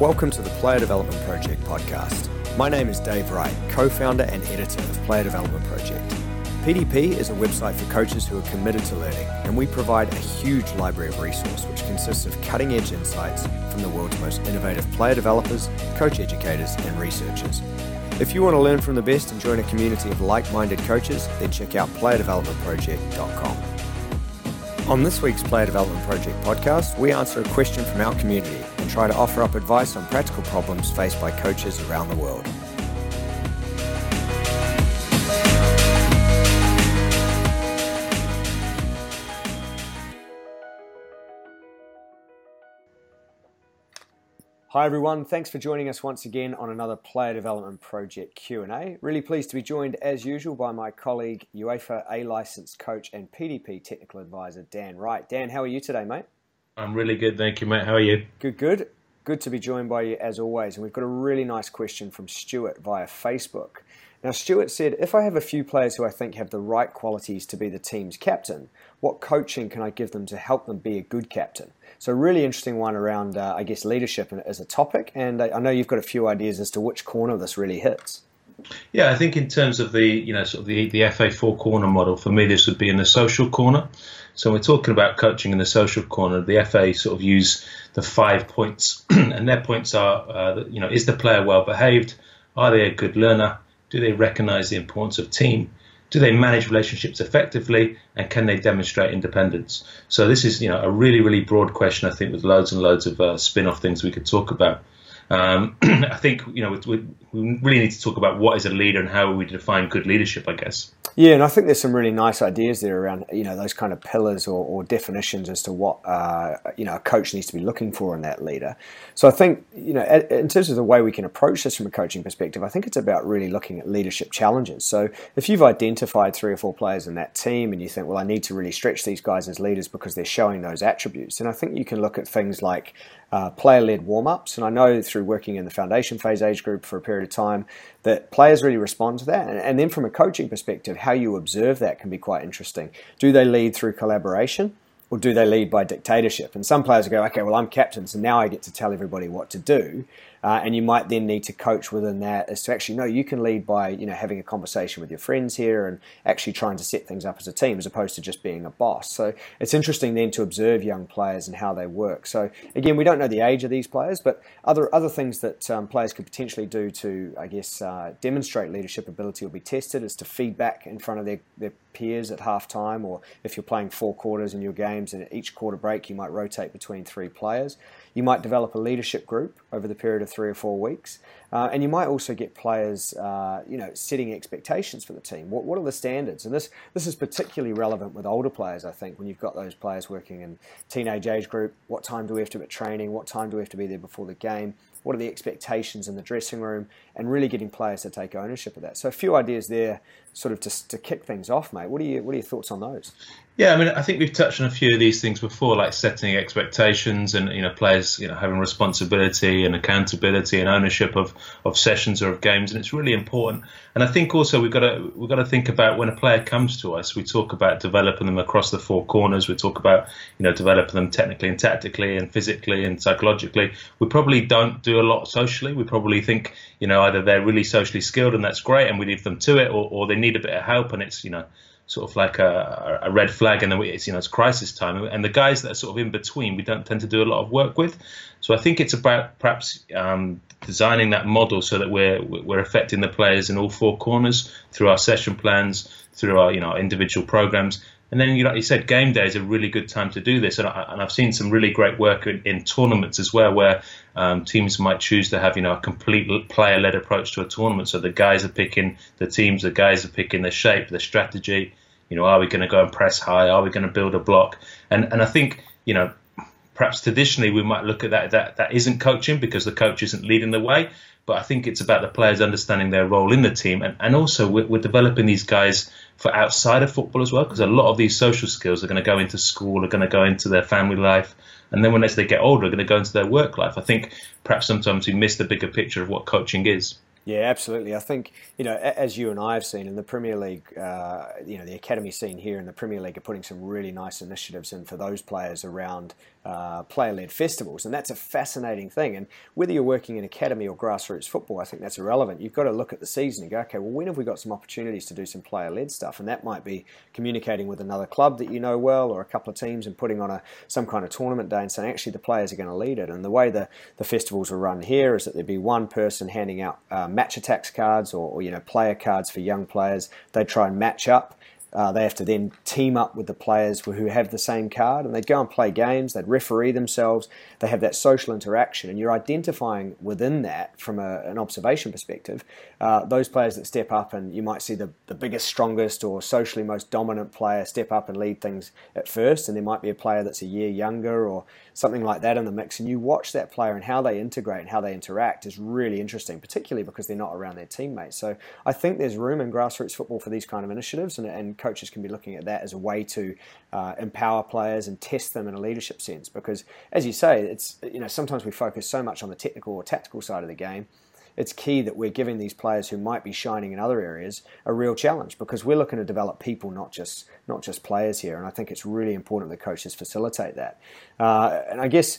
Welcome to the Player Development Project podcast. My name is Dave Wright, co founder and editor of Player Development Project. PDP is a website for coaches who are committed to learning, and we provide a huge library of resource which consists of cutting edge insights from the world's most innovative player developers, coach educators, and researchers. If you want to learn from the best and join a community of like minded coaches, then check out playerdevelopmentproject.com. On this week's Player Development Project podcast, we answer a question from our community and try to offer up advice on practical problems faced by coaches around the world. Hi everyone, thanks for joining us once again on another Player Development Project Q&A. Really pleased to be joined as usual by my colleague UEFA A licensed coach and PDP technical advisor Dan Wright. Dan, how are you today, mate? I'm really good, thank you, mate. How are you? Good, good. Good to be joined by you as always. And we've got a really nice question from Stuart via Facebook. Now, Stuart said, if I have a few players who I think have the right qualities to be the team's captain, what coaching can I give them to help them be a good captain? So, really interesting one around, uh, I guess, leadership as a topic. And I know you've got a few ideas as to which corner this really hits. Yeah, I think in terms of the, you know, sort of the, the FA four corner model, for me, this would be in the social corner. So we're talking about coaching in the social corner. The FA sort of use the five points, and their points are, uh, you know, is the player well behaved? Are they a good learner? Do they recognise the importance of team? Do they manage relationships effectively and can they demonstrate independence? So this is you know a really really broad question i think with loads and loads of uh, spin-off things we could talk about um, I think you know we, we, really need to talk about what is a leader and how we define good leadership. I guess. Yeah, and I think there's some really nice ideas there around you know those kind of pillars or, or definitions as to what uh, you know a coach needs to be looking for in that leader. So I think you know in terms of the way we can approach this from a coaching perspective, I think it's about really looking at leadership challenges. So if you've identified three or four players in that team and you think, well, I need to really stretch these guys as leaders because they're showing those attributes, then I think you can look at things like uh, player led warm ups. And I know through working in the foundation phase age group for a period of time that players really respond to that. And, and then from a coaching perspective, how you observe that can be quite interesting. Do they lead through collaboration? Or do they lead by dictatorship? And some players go, okay, well, I'm captain, so now I get to tell everybody what to do. Uh, and you might then need to coach within that as to actually no, you can lead by you know having a conversation with your friends here and actually trying to set things up as a team as opposed to just being a boss. So it's interesting then to observe young players and how they work. So again, we don't know the age of these players, but other other things that um, players could potentially do to I guess uh, demonstrate leadership ability will be tested is to feedback in front of their, their peers at half time or if you're playing four quarters in your games and each quarter break you might rotate between three players. You might develop a leadership group over the period of three or four weeks, uh, and you might also get players, uh, you know, setting expectations for the team. What, what are the standards? And this this is particularly relevant with older players, I think, when you've got those players working in teenage age group. What time do we have to be training? What time do we have to be there before the game? What are the expectations in the dressing room? And really getting players to take ownership of that. So a few ideas there, sort of to, to kick things off, mate. What are you what are your thoughts on those? Yeah, I mean, I think we've touched on a few of these things before, like setting expectations and you know players you know having responsibility and accountability and ownership of, of sessions or of games, and it's really important. And I think also we've got to we've got to think about when a player comes to us, we talk about developing them across the four corners. We talk about you know developing them technically and tactically and physically and psychologically. We probably don't do a lot socially. We probably think you know either they're really socially skilled and that's great, and we leave them to it, or, or they need a bit of help, and it's you know sort of like a, a red flag, and then it's you know it's crisis time. And the guys that are sort of in between, we don't tend to do a lot of work with. So I think it's about perhaps um, designing that model so that we're we're affecting the players in all four corners through our session plans, through our you know individual programs. And then, you like you said, game day is a really good time to do this. And, I, have seen some really great work in, in tournaments as well, where um, teams might choose to have, you know, a complete player-led approach to a tournament. So the guys are picking the teams, the guys are picking the shape, the strategy, you know, are we going to go and press high? Are we going to build a block? And and I think you know, perhaps traditionally we might look at that that that isn't coaching because the coach isn't leading the way. But I think it's about the players understanding their role in the team, and, and also we're, we're developing these guys for outside of football as well, because a lot of these social skills are going to go into school, are going to go into their family life, and then when as they get older, are going to go into their work life. I think perhaps sometimes we miss the bigger picture of what coaching is. Yeah, absolutely. I think you know, as you and I have seen in the Premier League, uh, you know, the academy scene here in the Premier League are putting some really nice initiatives in for those players around uh, player-led festivals, and that's a fascinating thing. And whether you're working in academy or grassroots football, I think that's irrelevant. You've got to look at the season and go, okay, well, when have we got some opportunities to do some player-led stuff? And that might be communicating with another club that you know well, or a couple of teams, and putting on a some kind of tournament day and saying, actually, the players are going to lead it. And the way the the festivals are run here is that there'd be one person handing out uh, Match Attax cards or, or you know player cards for young players. They try and match up uh, they have to then team up with the players who have the same card and they go and play games, they'd referee themselves, they have that social interaction, and you're identifying within that from a, an observation perspective uh, those players that step up and you might see the, the biggest, strongest, or socially most dominant player step up and lead things at first, and there might be a player that's a year younger or something like that in the mix, and you watch that player and how they integrate and how they interact is really interesting, particularly because they're not around their teammates. So I think there's room in grassroots football for these kind of initiatives, and, and coaches can be looking at that as a way to uh, empower players and test them in a leadership sense. Because as you say, it's you know sometimes we focus so much on the technical or tactical side of the game it's key that we're giving these players who might be shining in other areas a real challenge because we're looking to develop people, not just not just players here. And I think it's really important that coaches facilitate that. Uh, and I guess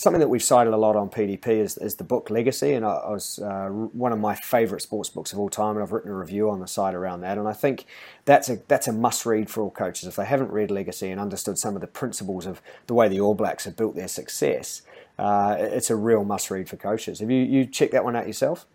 something that we've cited a lot on PDP is, is the book Legacy, and I, I was uh, one of my favourite sports books of all time, and I've written a review on the site around that. And I think that's a that's a must read for all coaches if they haven't read Legacy and understood some of the principles of the way the All Blacks have built their success. Uh, it's a real must read for coaches. Have you you checked that one out yourself?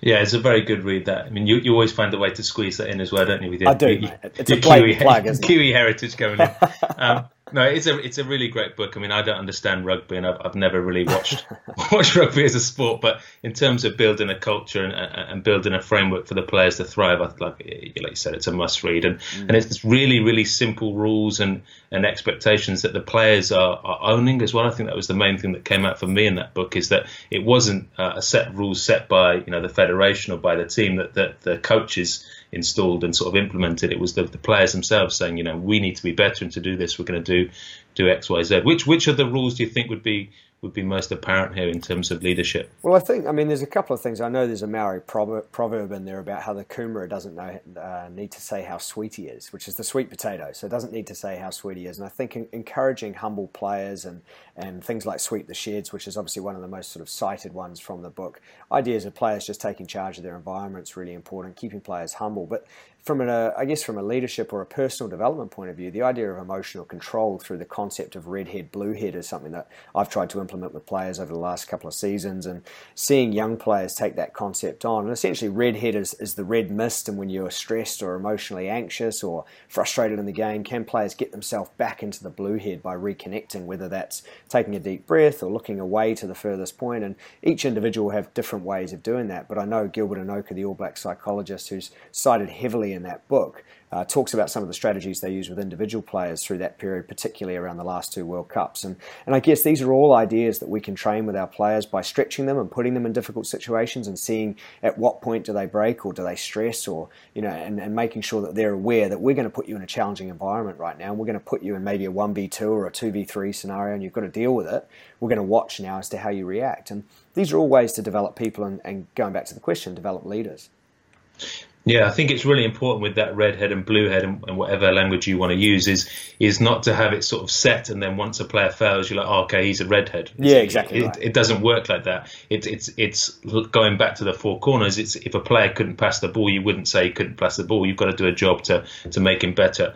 Yeah, it's a very good read. That I mean, you, you always find a way to squeeze that in as well, don't you? With your, I do. Your, it's a Kiwi, plug, Kiwi heritage going in. Um, no, it's a it's a really great book. I mean, I don't understand rugby, and I've, I've never really watched watched rugby as a sport. But in terms of building a culture and, and building a framework for the players to thrive, I, like like you said, it's a must read, and mm. and it's really really simple rules and and expectations that the players are, are owning as well. I think that was the main thing that came out for me in that book is that it wasn't uh, a set rules set by you know the federation or by the team that that the coaches installed and sort of implemented. It was the, the players themselves saying, you know, we need to be better, and to do this, we're going to do do X, Y, Z. Which which of the rules do you think would be would be most apparent here in terms of leadership? Well, I think I mean there's a couple of things. I know there's a Maori proverb, in there about how the kumara doesn't know, uh, need to say how sweet he is, which is the sweet potato. So it doesn't need to say how sweet he is. And I think encouraging humble players and and things like sweep the sheds, which is obviously one of the most sort of cited ones from the book. Ideas of players just taking charge of their environment is really important. Keeping players humble, but from a, uh, I guess from a leadership or a personal development point of view, the idea of emotional control through the concept of red head, blue head is something that I've tried to implement with players over the last couple of seasons, and seeing young players take that concept on. And essentially, red head is, is the red mist, and when you're stressed or emotionally anxious or frustrated in the game, can players get themselves back into the blue head by reconnecting, whether that's taking a deep breath or looking away to the furthest point. And each individual have different ways of doing that. But I know Gilbert Enoka, the All Black psychologist, who's cited heavily in that book uh, talks about some of the strategies they use with individual players through that period, particularly around the last two World Cups. And, and I guess these are all ideas that we can train with our players by stretching them and putting them in difficult situations and seeing at what point do they break or do they stress or, you know, and, and making sure that they're aware that we're going to put you in a challenging environment right now. And we're going to put you in maybe a 1v2 or a 2v3 scenario and you've got to deal with it. We're going to watch now as to how you react. And these are all ways to develop people and, and going back to the question, develop leaders. Yeah, I think it's really important with that red head and blue head and, and, whatever language you want to use is is not to have it sort of set and then once a player fails, you're like, oh, okay, he's a redhead. Yeah, exactly. It, right. it, doesn't work like that. It, it's it's going back to the four corners. It's if a player couldn't pass the ball, you wouldn't say he couldn't pass the ball. You've got to do a job to to make him better.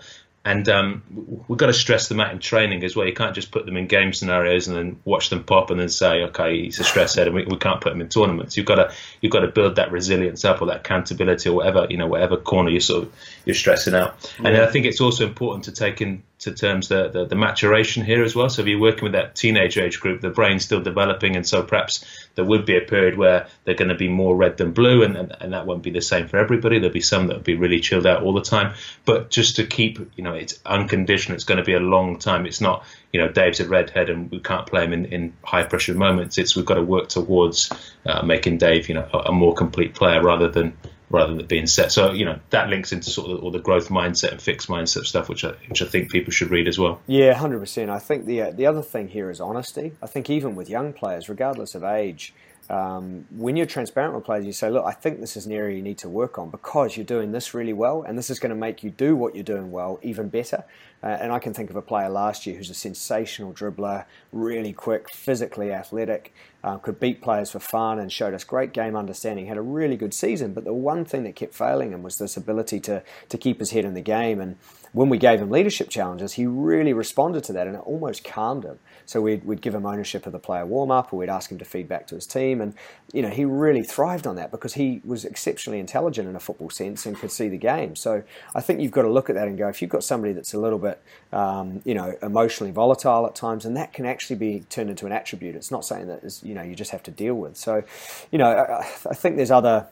And um, we've got to stress them out in training as well. You can't just put them in game scenarios and then watch them pop and then say, okay, he's a stress head, and we, we can't put him in tournaments. You've got to you've got to build that resilience up or that accountability or whatever you know whatever corner you're sort of you're stressing out. And I think it's also important to take into terms the, the, the maturation here as well. So if you're working with that teenage age group, the brain's still developing, and so perhaps there would be a period where they're going to be more red than blue, and, and, and that won't be the same for everybody. There'll be some that will be really chilled out all the time. But just to keep, you know, it's unconditional. It's going to be a long time. It's not, you know, Dave's a redhead and we can't play him in, in high pressure moments. It's we've got to work towards uh, making Dave, you know, a, a more complete player rather than rather than being set. So you know that links into sort of all the growth mindset and fixed mindset stuff, which I which I think people should read as well. Yeah, hundred percent. I think the uh, the other thing here is honesty. I think even with young players, regardless of age, um, when you're transparent with players, you say, look, I think this is an area you need to work on because you're doing this really well, and this is going to make you do what you're doing well even better. Uh, and I can think of a player last year who's a sensational dribbler, really quick, physically athletic, uh, could beat players for fun, and showed us great game understanding. Had a really good season, but the one thing that kept failing him was this ability to to keep his head in the game. And when we gave him leadership challenges, he really responded to that, and it almost calmed him. So we'd, we'd give him ownership of the player warm up, or we'd ask him to feed back to his team, and you know he really thrived on that because he was exceptionally intelligent in a football sense and could see the game. So I think you've got to look at that and go, if you've got somebody that's a little bit, um, you know, emotionally volatile at times, and that can actually be turned into an attribute. It's not something that is, you know, you just have to deal with. So, you know, I, I think there's other,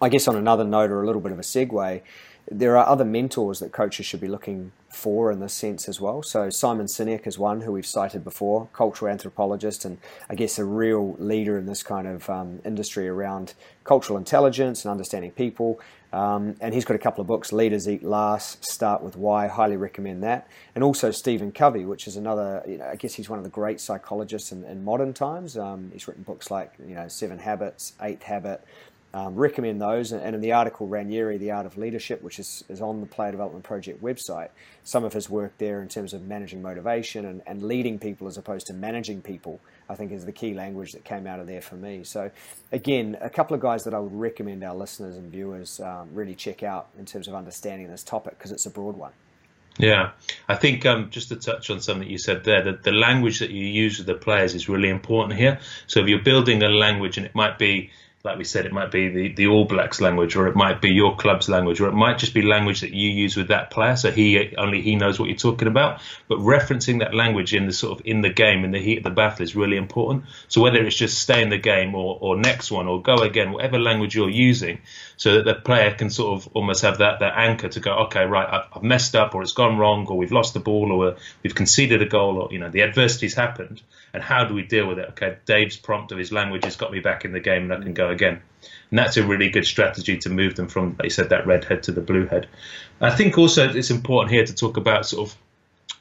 I guess, on another note or a little bit of a segue there are other mentors that coaches should be looking for in this sense as well. So Simon Sinek is one who we've cited before, cultural anthropologist, and I guess a real leader in this kind of um, industry around cultural intelligence and understanding people. Um, and he's got a couple of books, Leaders Eat Last, Start with Why, highly recommend that. And also Stephen Covey, which is another, you know, I guess he's one of the great psychologists in, in modern times. Um, he's written books like, you know, Seven Habits, Eighth Habit, um, recommend those. And in the article, Ranieri, The Art of Leadership, which is, is on the Player Development Project website, some of his work there in terms of managing motivation and, and leading people as opposed to managing people, I think is the key language that came out of there for me. So, again, a couple of guys that I would recommend our listeners and viewers um, really check out in terms of understanding this topic because it's a broad one. Yeah, I think um, just to touch on something you said there, that the language that you use with the players is really important here. So if you're building a language, and it might be like we said, it might be the, the All Blacks language, or it might be your club's language, or it might just be language that you use with that player, so he only he knows what you're talking about. But referencing that language in the sort of in the game, in the heat of the battle, is really important. So whether it's just stay in the game, or or next one, or go again, whatever language you're using, so that the player can sort of almost have that that anchor to go, okay, right, I've, I've messed up, or it's gone wrong, or we've lost the ball, or we've conceded a goal, or you know the adversity's happened, and how do we deal with it? Okay, Dave's prompt of his language has got me back in the game, and I can go again. And that's a really good strategy to move them from, like you said, that red head to the blue head. I think also it's important here to talk about sort of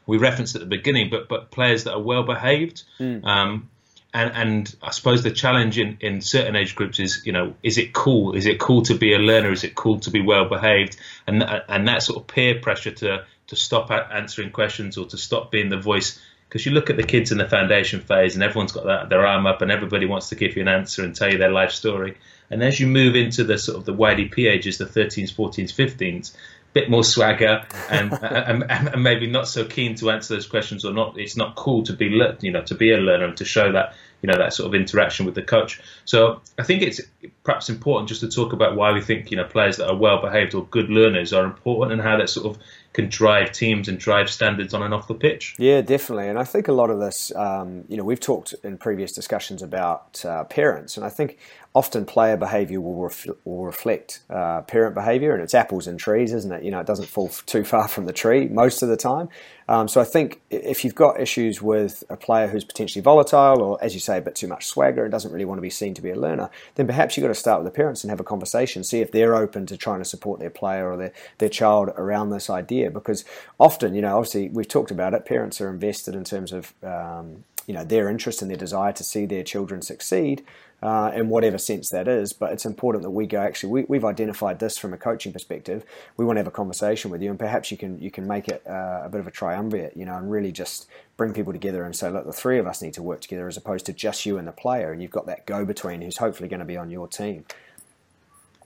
we referenced at the beginning, but but players that are well behaved. Mm. Um, and and I suppose the challenge in, in certain age groups is you know is it cool is it cool to be a learner is it cool to be well behaved and and that sort of peer pressure to to stop answering questions or to stop being the voice because you look at the kids in the foundation phase and everyone's got that, their arm up and everybody wants to give you an answer and tell you their life story. And as you move into the sort of the YDP ages, the 13s, 14s, 15s, bit more swagger and, and, and, maybe not so keen to answer those questions or not. It's not cool to be, you know, to be a learner and to show that, you know, that sort of interaction with the coach. So I think it's perhaps important just to talk about why we think, you know, players that are well behaved or good learners are important and how that sort of can drive teams and drive standards on and off the pitch. Yeah, definitely. And I think a lot of this, um, you know, we've talked in previous discussions about uh, parents, and I think often player behaviour will, ref- will reflect uh, parent behaviour, and it's apples and trees, isn't it? You know, it doesn't fall too far from the tree most of the time. Um, so I think if you've got issues with a player who's potentially volatile, or as you say, a bit too much swagger and doesn't really want to be seen to be a learner, then perhaps you've got to start with the parents and have a conversation, see if they're open to trying to support their player or their, their child around this idea. Because often, you know, obviously we've talked about it, parents are invested in terms of um, you know their interest and their desire to see their children succeed uh, in whatever sense that is. But it's important that we go. Actually, we, have identified this from a coaching perspective. We want to have a conversation with you, and perhaps you can you can make it uh, a bit of a triumvirate, you know, and really just bring people together and say, look, the three of us need to work together as opposed to just you and the player, and you've got that go between who's hopefully going to be on your team.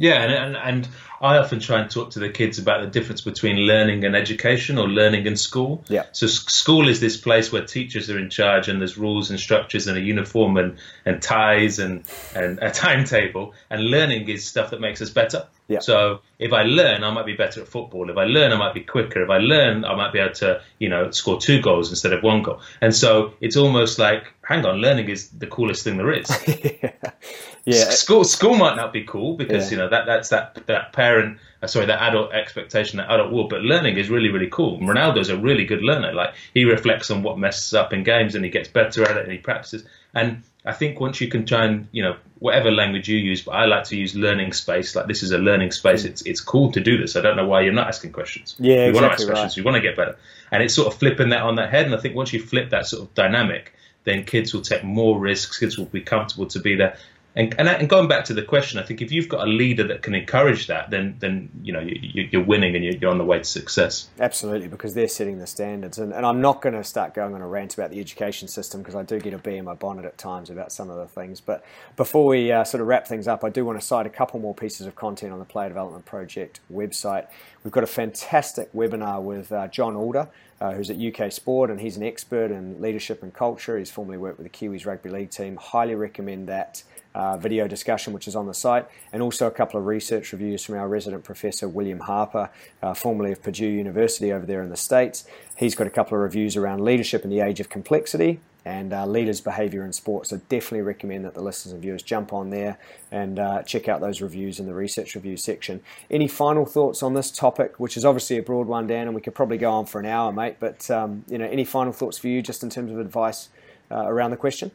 Yeah, and, and, and I often try and talk to the kids about the difference between learning and education or learning and school. Yeah. So school is this place where teachers are in charge and there's rules and structures and a uniform and, and ties and, and a timetable. And learning is stuff that makes us better. Yeah. So if I learn, I might be better at football. If I learn, I might be quicker. If I learn, I might be able to, you know, score two goals instead of one goal. And so it's almost like, hang on, learning is the coolest thing there is. yeah. yeah. School school might not be cool because yeah. you know that that's that that parent, uh, sorry, that adult expectation, that adult will. But learning is really really cool. Ronaldo's a really good learner. Like he reflects on what messes up in games and he gets better at it and he practices. And I think once you can try and you know whatever language you use, but I like to use learning space. Like this is a learning space. It's it's cool to do this. I don't know why you're not asking questions. Yeah, you exactly want to ask right. questions. You want to get better, and it's sort of flipping that on that head. And I think once you flip that sort of dynamic, then kids will take more risks. Kids will be comfortable to be there. And, and, and going back to the question, I think if you've got a leader that can encourage that, then then you know you, are winning and you're on the way to success. Absolutely, because they're setting the standards. And, and I'm not going to start going on a rant about the education system because I do get a bee in my bonnet at times about some of the things. But before we uh, sort of wrap things up, I do want to cite a couple more pieces of content on the Player Development Project website. We've got a fantastic webinar with uh, John Alder. Uh, who's at UK Sport, and he's an expert in leadership and culture. He's formerly worked with the Kiwis rugby league team. Highly recommend that uh, video discussion, which is on the site, and also a couple of research reviews from our resident professor, William Harper, uh, formerly of Purdue University over there in the States. He's got a couple of reviews around leadership in the age of complexity and uh, leaders' behavior in sports. So definitely recommend that the listeners and viewers jump on there and uh, check out those reviews in the research review section. Any final thoughts on this topic, which is obviously a broad one, Dan, and we could probably go on for an hour, mate. But um, you know, any final thoughts for you, just in terms of advice uh, around the question?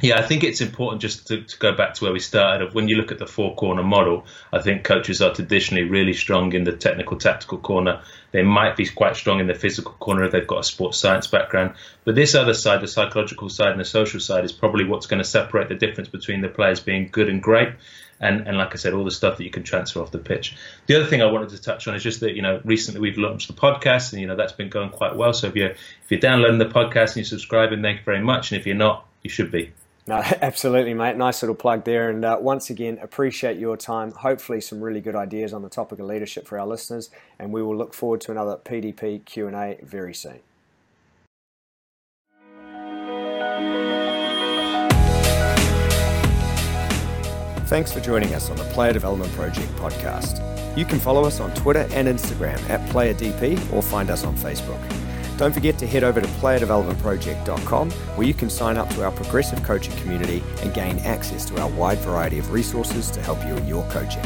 Yeah, I think it's important just to, to, go back to where we started. Of when you look at the four corner model, I think coaches are traditionally really strong in the technical tactical corner. They might be quite strong in the physical corner if they've got a sports science background. But this other side, the psychological side and the social side, is probably what's going to separate the difference between the players being good and great. And, and like I said, all the stuff that you can transfer off the pitch. The other thing I wanted to touch on is just that you know recently we've launched the podcast, and you know that's been going quite well. So if you if you're downloading the podcast and you're subscribing, thank you very much. And if you're not, you should be. No, absolutely, mate. Nice little plug there. And uh, once again, appreciate your time. Hopefully, some really good ideas on the topic of leadership for our listeners. And we will look forward to another PDP Q and A very soon. Thanks for joining us on the Player Development Project podcast. You can follow us on Twitter and Instagram at PlayerDP or find us on Facebook. Don't forget to head over to playerdevelopmentproject.com where you can sign up to our progressive coaching community and gain access to our wide variety of resources to help you in your coaching.